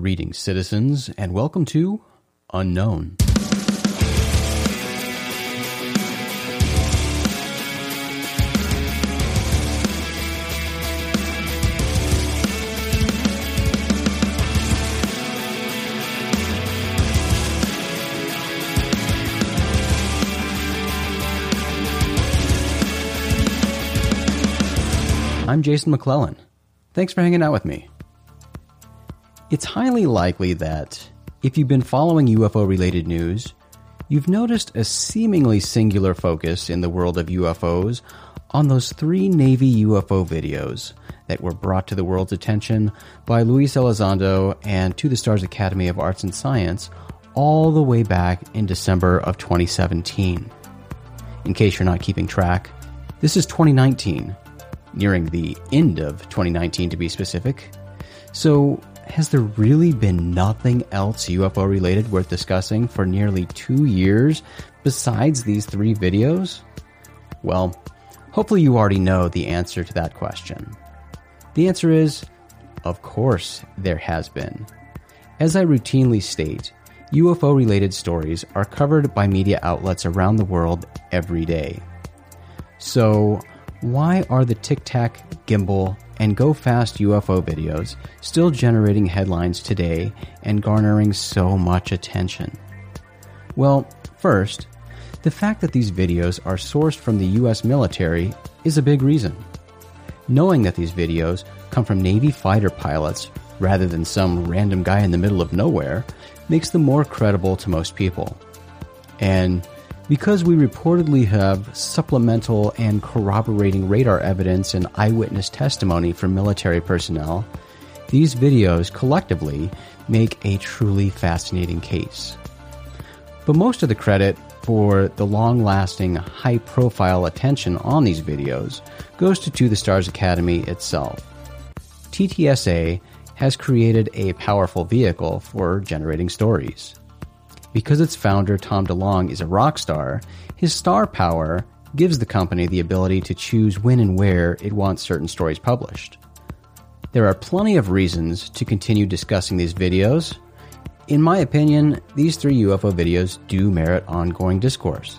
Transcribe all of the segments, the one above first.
Greetings, citizens, and welcome to Unknown. I'm Jason McClellan. Thanks for hanging out with me. It's highly likely that if you've been following UFO related news, you've noticed a seemingly singular focus in the world of UFOs on those three Navy UFO videos that were brought to the world's attention by Luis Elizondo and To the Stars Academy of Arts and Science all the way back in December of 2017. In case you're not keeping track, this is 2019, nearing the end of 2019 to be specific. So, has there really been nothing else UFO related worth discussing for nearly two years besides these three videos? Well, hopefully you already know the answer to that question. The answer is, of course, there has been. As I routinely state, UFO related stories are covered by media outlets around the world every day. So, why are the Tic Tac, Gimbal, and Go Fast UFO videos still generating headlines today and garnering so much attention? Well, first, the fact that these videos are sourced from the US military is a big reason. Knowing that these videos come from Navy fighter pilots rather than some random guy in the middle of nowhere makes them more credible to most people. And because we reportedly have supplemental and corroborating radar evidence and eyewitness testimony from military personnel, these videos collectively make a truly fascinating case. But most of the credit for the long lasting, high profile attention on these videos goes to To the Stars Academy itself. TTSA has created a powerful vehicle for generating stories. Because its founder, Tom DeLonge, is a rock star, his star power gives the company the ability to choose when and where it wants certain stories published. There are plenty of reasons to continue discussing these videos. In my opinion, these three UFO videos do merit ongoing discourse.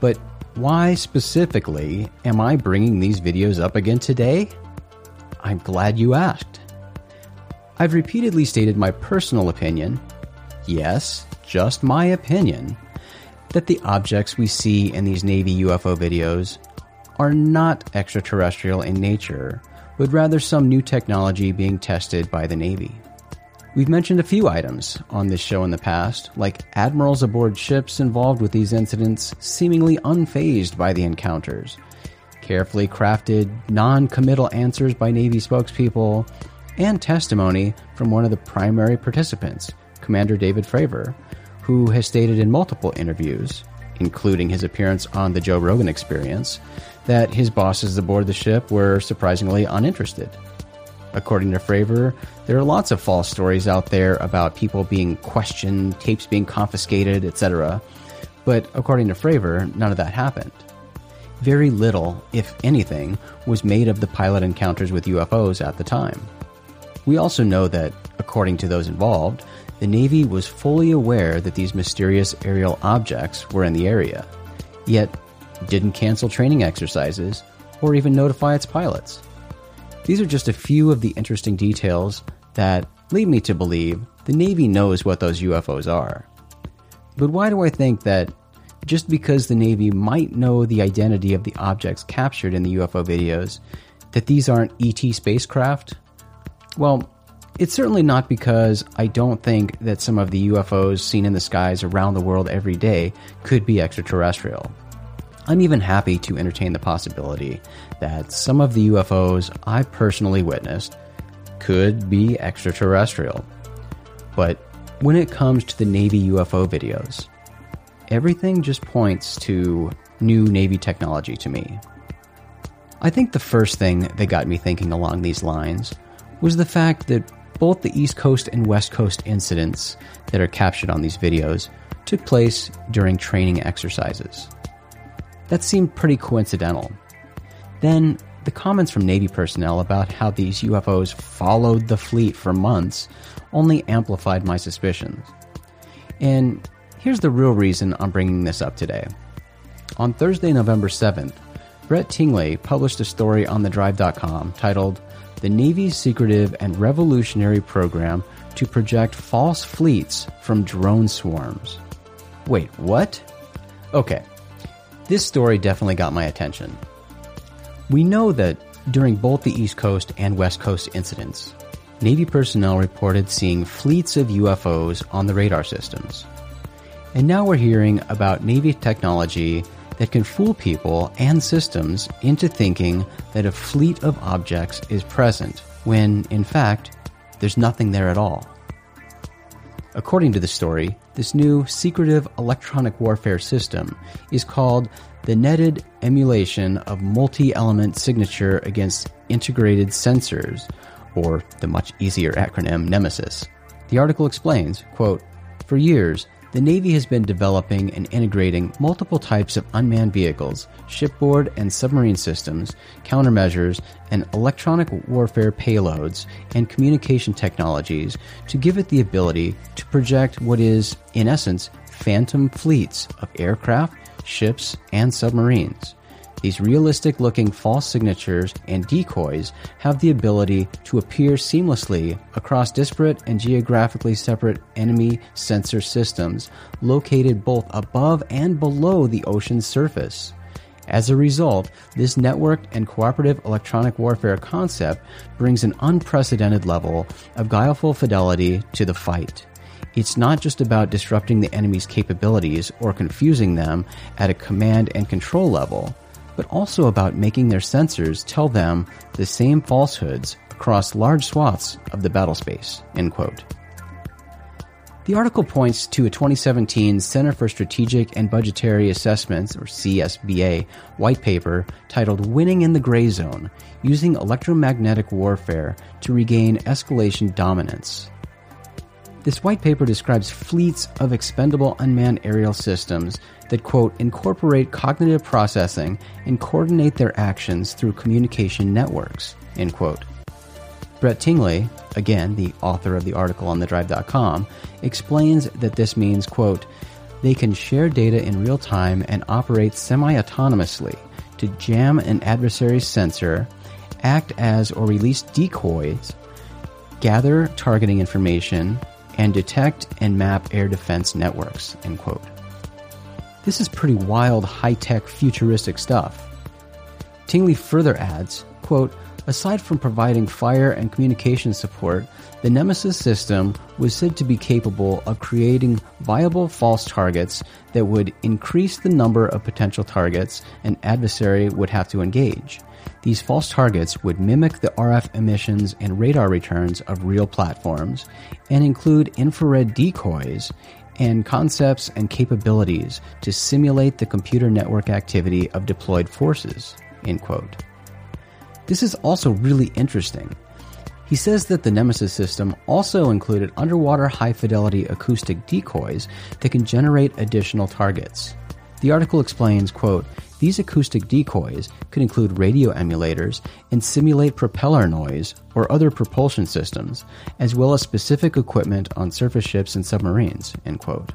But why specifically am I bringing these videos up again today? I'm glad you asked. I've repeatedly stated my personal opinion. Yes, just my opinion, that the objects we see in these Navy UFO videos are not extraterrestrial in nature, but rather some new technology being tested by the Navy. We've mentioned a few items on this show in the past, like admirals aboard ships involved with these incidents seemingly unfazed by the encounters, carefully crafted, non committal answers by Navy spokespeople, and testimony from one of the primary participants, Commander David Fravor, who has stated in multiple interviews, including his appearance on the Joe Rogan Experience, that his bosses aboard the ship were surprisingly uninterested. According to Fravor, there are lots of false stories out there about people being questioned, tapes being confiscated, etc. But according to Fravor, none of that happened. Very little, if anything, was made of the pilot encounters with UFOs at the time. We also know that, according to those involved, the Navy was fully aware that these mysterious aerial objects were in the area, yet didn't cancel training exercises or even notify its pilots. These are just a few of the interesting details that lead me to believe the Navy knows what those UFOs are. But why do I think that just because the Navy might know the identity of the objects captured in the UFO videos, that these aren't ET spacecraft? Well, it's certainly not because I don't think that some of the UFOs seen in the skies around the world every day could be extraterrestrial. I'm even happy to entertain the possibility that some of the UFOs I personally witnessed could be extraterrestrial. But when it comes to the Navy UFO videos, everything just points to new Navy technology to me. I think the first thing that got me thinking along these lines was the fact that both the East Coast and West Coast incidents that are captured on these videos took place during training exercises. That seemed pretty coincidental. Then, the comments from Navy personnel about how these UFOs followed the fleet for months only amplified my suspicions. And here's the real reason I'm bringing this up today. On Thursday, November 7th, Brett Tingley published a story on thedrive.com titled The Navy's Secretive and Revolutionary Program to Project False Fleets from Drone Swarms. Wait, what? Okay, this story definitely got my attention. We know that during both the East Coast and West Coast incidents, Navy personnel reported seeing fleets of UFOs on the radar systems. And now we're hearing about Navy technology that can fool people and systems into thinking that a fleet of objects is present when, in fact, there's nothing there at all. According to the story, this new secretive electronic warfare system is called the Netted Emulation of Multi Element Signature Against Integrated Sensors, or the much easier acronym Nemesis. The article explains, quote, For years, the Navy has been developing and integrating multiple types of unmanned vehicles, shipboard and submarine systems, countermeasures, and electronic warfare payloads and communication technologies to give it the ability to project what is, in essence, phantom fleets of aircraft, ships, and submarines. These realistic looking false signatures and decoys have the ability to appear seamlessly across disparate and geographically separate enemy sensor systems located both above and below the ocean's surface. As a result, this networked and cooperative electronic warfare concept brings an unprecedented level of guileful fidelity to the fight. It's not just about disrupting the enemy's capabilities or confusing them at a command and control level but also about making their sensors tell them the same falsehoods across large swaths of the battle space. End quote. The article points to a 2017 Center for Strategic and Budgetary Assessments, or CSBA, white paper titled Winning in the Gray Zone Using Electromagnetic Warfare to Regain Escalation Dominance. This white paper describes fleets of expendable unmanned aerial systems that, quote, incorporate cognitive processing and coordinate their actions through communication networks, end quote. Brett Tingley, again, the author of the article on thedrive.com, explains that this means, quote, they can share data in real time and operate semi autonomously to jam an adversary's sensor, act as or release decoys, gather targeting information, and detect and map air defense networks. End quote. This is pretty wild, high tech, futuristic stuff. Tingley further adds, quote, Aside from providing fire and communication support, the Nemesis system was said to be capable of creating viable false targets that would increase the number of potential targets an adversary would have to engage. These false targets would mimic the RF emissions and radar returns of real platforms and include infrared decoys and concepts and capabilities to simulate the computer network activity of deployed forces. End quote. This is also really interesting. He says that the Nemesis system also included underwater high fidelity acoustic decoys that can generate additional targets. The article explains, quote, these acoustic decoys could include radio emulators and simulate propeller noise or other propulsion systems, as well as specific equipment on surface ships and submarines. End quote.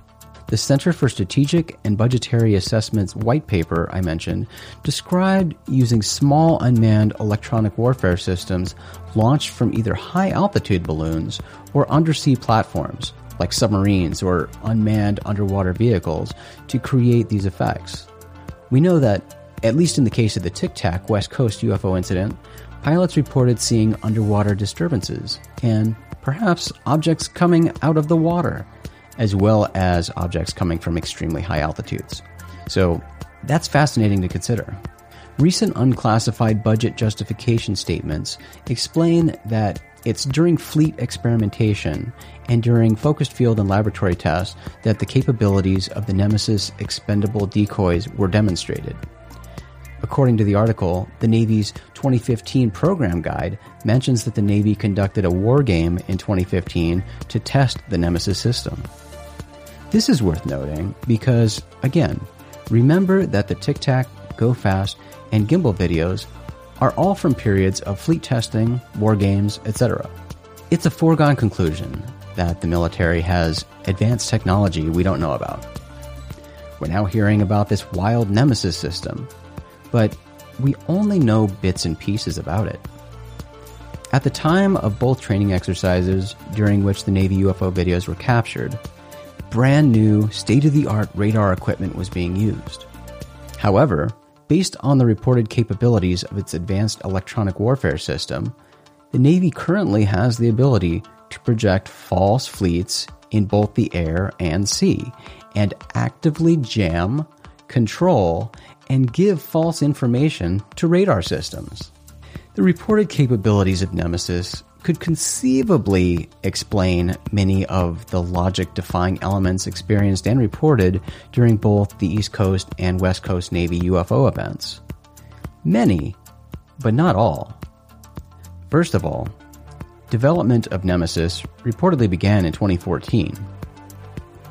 The Center for Strategic and Budgetary Assessments white paper I mentioned described using small unmanned electronic warfare systems launched from either high altitude balloons or undersea platforms like submarines or unmanned underwater vehicles to create these effects. We know that, at least in the case of the Tic Tac West Coast UFO incident, pilots reported seeing underwater disturbances and perhaps objects coming out of the water, as well as objects coming from extremely high altitudes. So that's fascinating to consider. Recent unclassified budget justification statements explain that it's during fleet experimentation and during focused field and laboratory tests that the capabilities of the Nemesis expendable decoys were demonstrated. According to the article, the Navy's 2015 program guide mentions that the Navy conducted a war game in 2015 to test the Nemesis system. This is worth noting because, again, remember that the Tic Tac, Go Fast, and Gimbal videos are all from periods of fleet testing, war games, etc. It's a foregone conclusion that the military has advanced technology we don't know about. We're now hearing about this wild Nemesis system, but we only know bits and pieces about it. At the time of both training exercises during which the Navy UFO videos were captured, brand new, state of the art radar equipment was being used. However, based on the reported capabilities of its advanced electronic warfare system, the Navy currently has the ability to project false fleets in both the air and sea and actively jam, control, and give false information to radar systems. The reported capabilities of Nemesis could conceivably explain many of the logic defying elements experienced and reported during both the East Coast and West Coast Navy UFO events. Many, but not all. First of all, development of Nemesis reportedly began in 2014.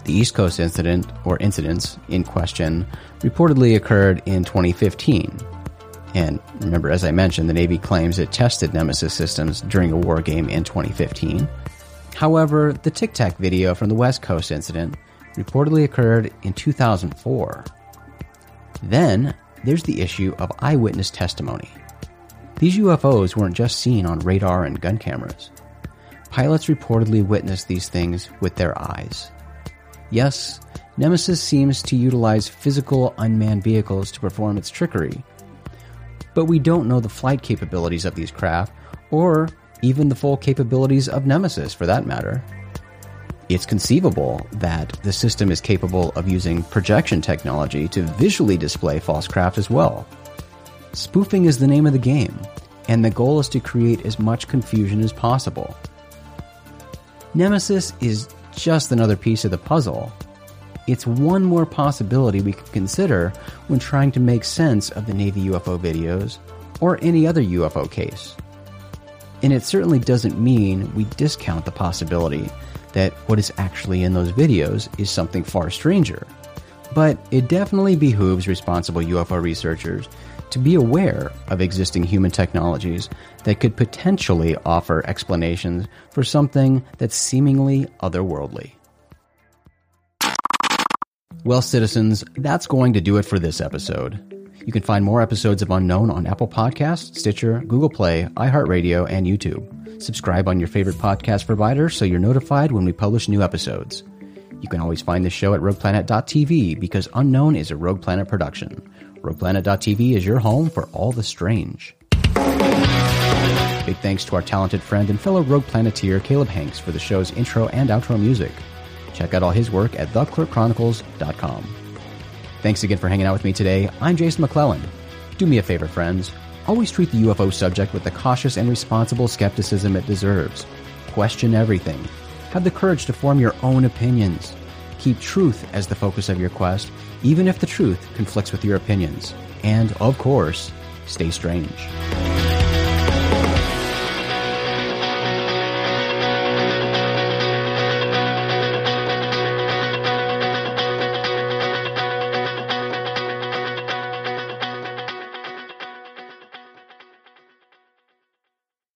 The East Coast incident, or incidents in question, reportedly occurred in 2015 and remember, as I mentioned, the Navy claims it tested Nemesis systems during a war game in 2015. However, the Tic Tac video from the West Coast incident reportedly occurred in 2004. Then, there's the issue of eyewitness testimony. These UFOs weren't just seen on radar and gun cameras. Pilots reportedly witnessed these things with their eyes. Yes, Nemesis seems to utilize physical unmanned vehicles to perform its trickery, but we don't know the flight capabilities of these craft, or even the full capabilities of Nemesis for that matter. It's conceivable that the system is capable of using projection technology to visually display false craft as well. Spoofing is the name of the game, and the goal is to create as much confusion as possible. Nemesis is just another piece of the puzzle, it's one more possibility we could consider when trying to make sense of the Navy UFO videos or any other UFO case. And it certainly doesn't mean we discount the possibility that what is actually in those videos is something far stranger. But it definitely behooves responsible UFO researchers to be aware of existing human technologies that could potentially offer explanations for something that's seemingly otherworldly. Well, citizens, that's going to do it for this episode. You can find more episodes of Unknown on Apple Podcasts, Stitcher, Google Play, iHeartRadio, and YouTube. Subscribe on your favorite podcast provider so you're notified when we publish new episodes. You can always find the show at rogueplanet.tv because Unknown is a Rogue Planet production. RoguePlanet.tv is your home for all the strange. Big thanks to our talented friend and fellow Rogue Planeteer Caleb Hanks for the show's intro and outro music. Check out all his work at theclerkchronicles.com. Thanks again for hanging out with me today. I'm Jason McClellan. Do me a favor, friends. Always treat the UFO subject with the cautious and responsible skepticism it deserves. Question everything. Have the courage to form your own opinions. Keep truth as the focus of your quest, even if the truth conflicts with your opinions. And, of course, stay strange.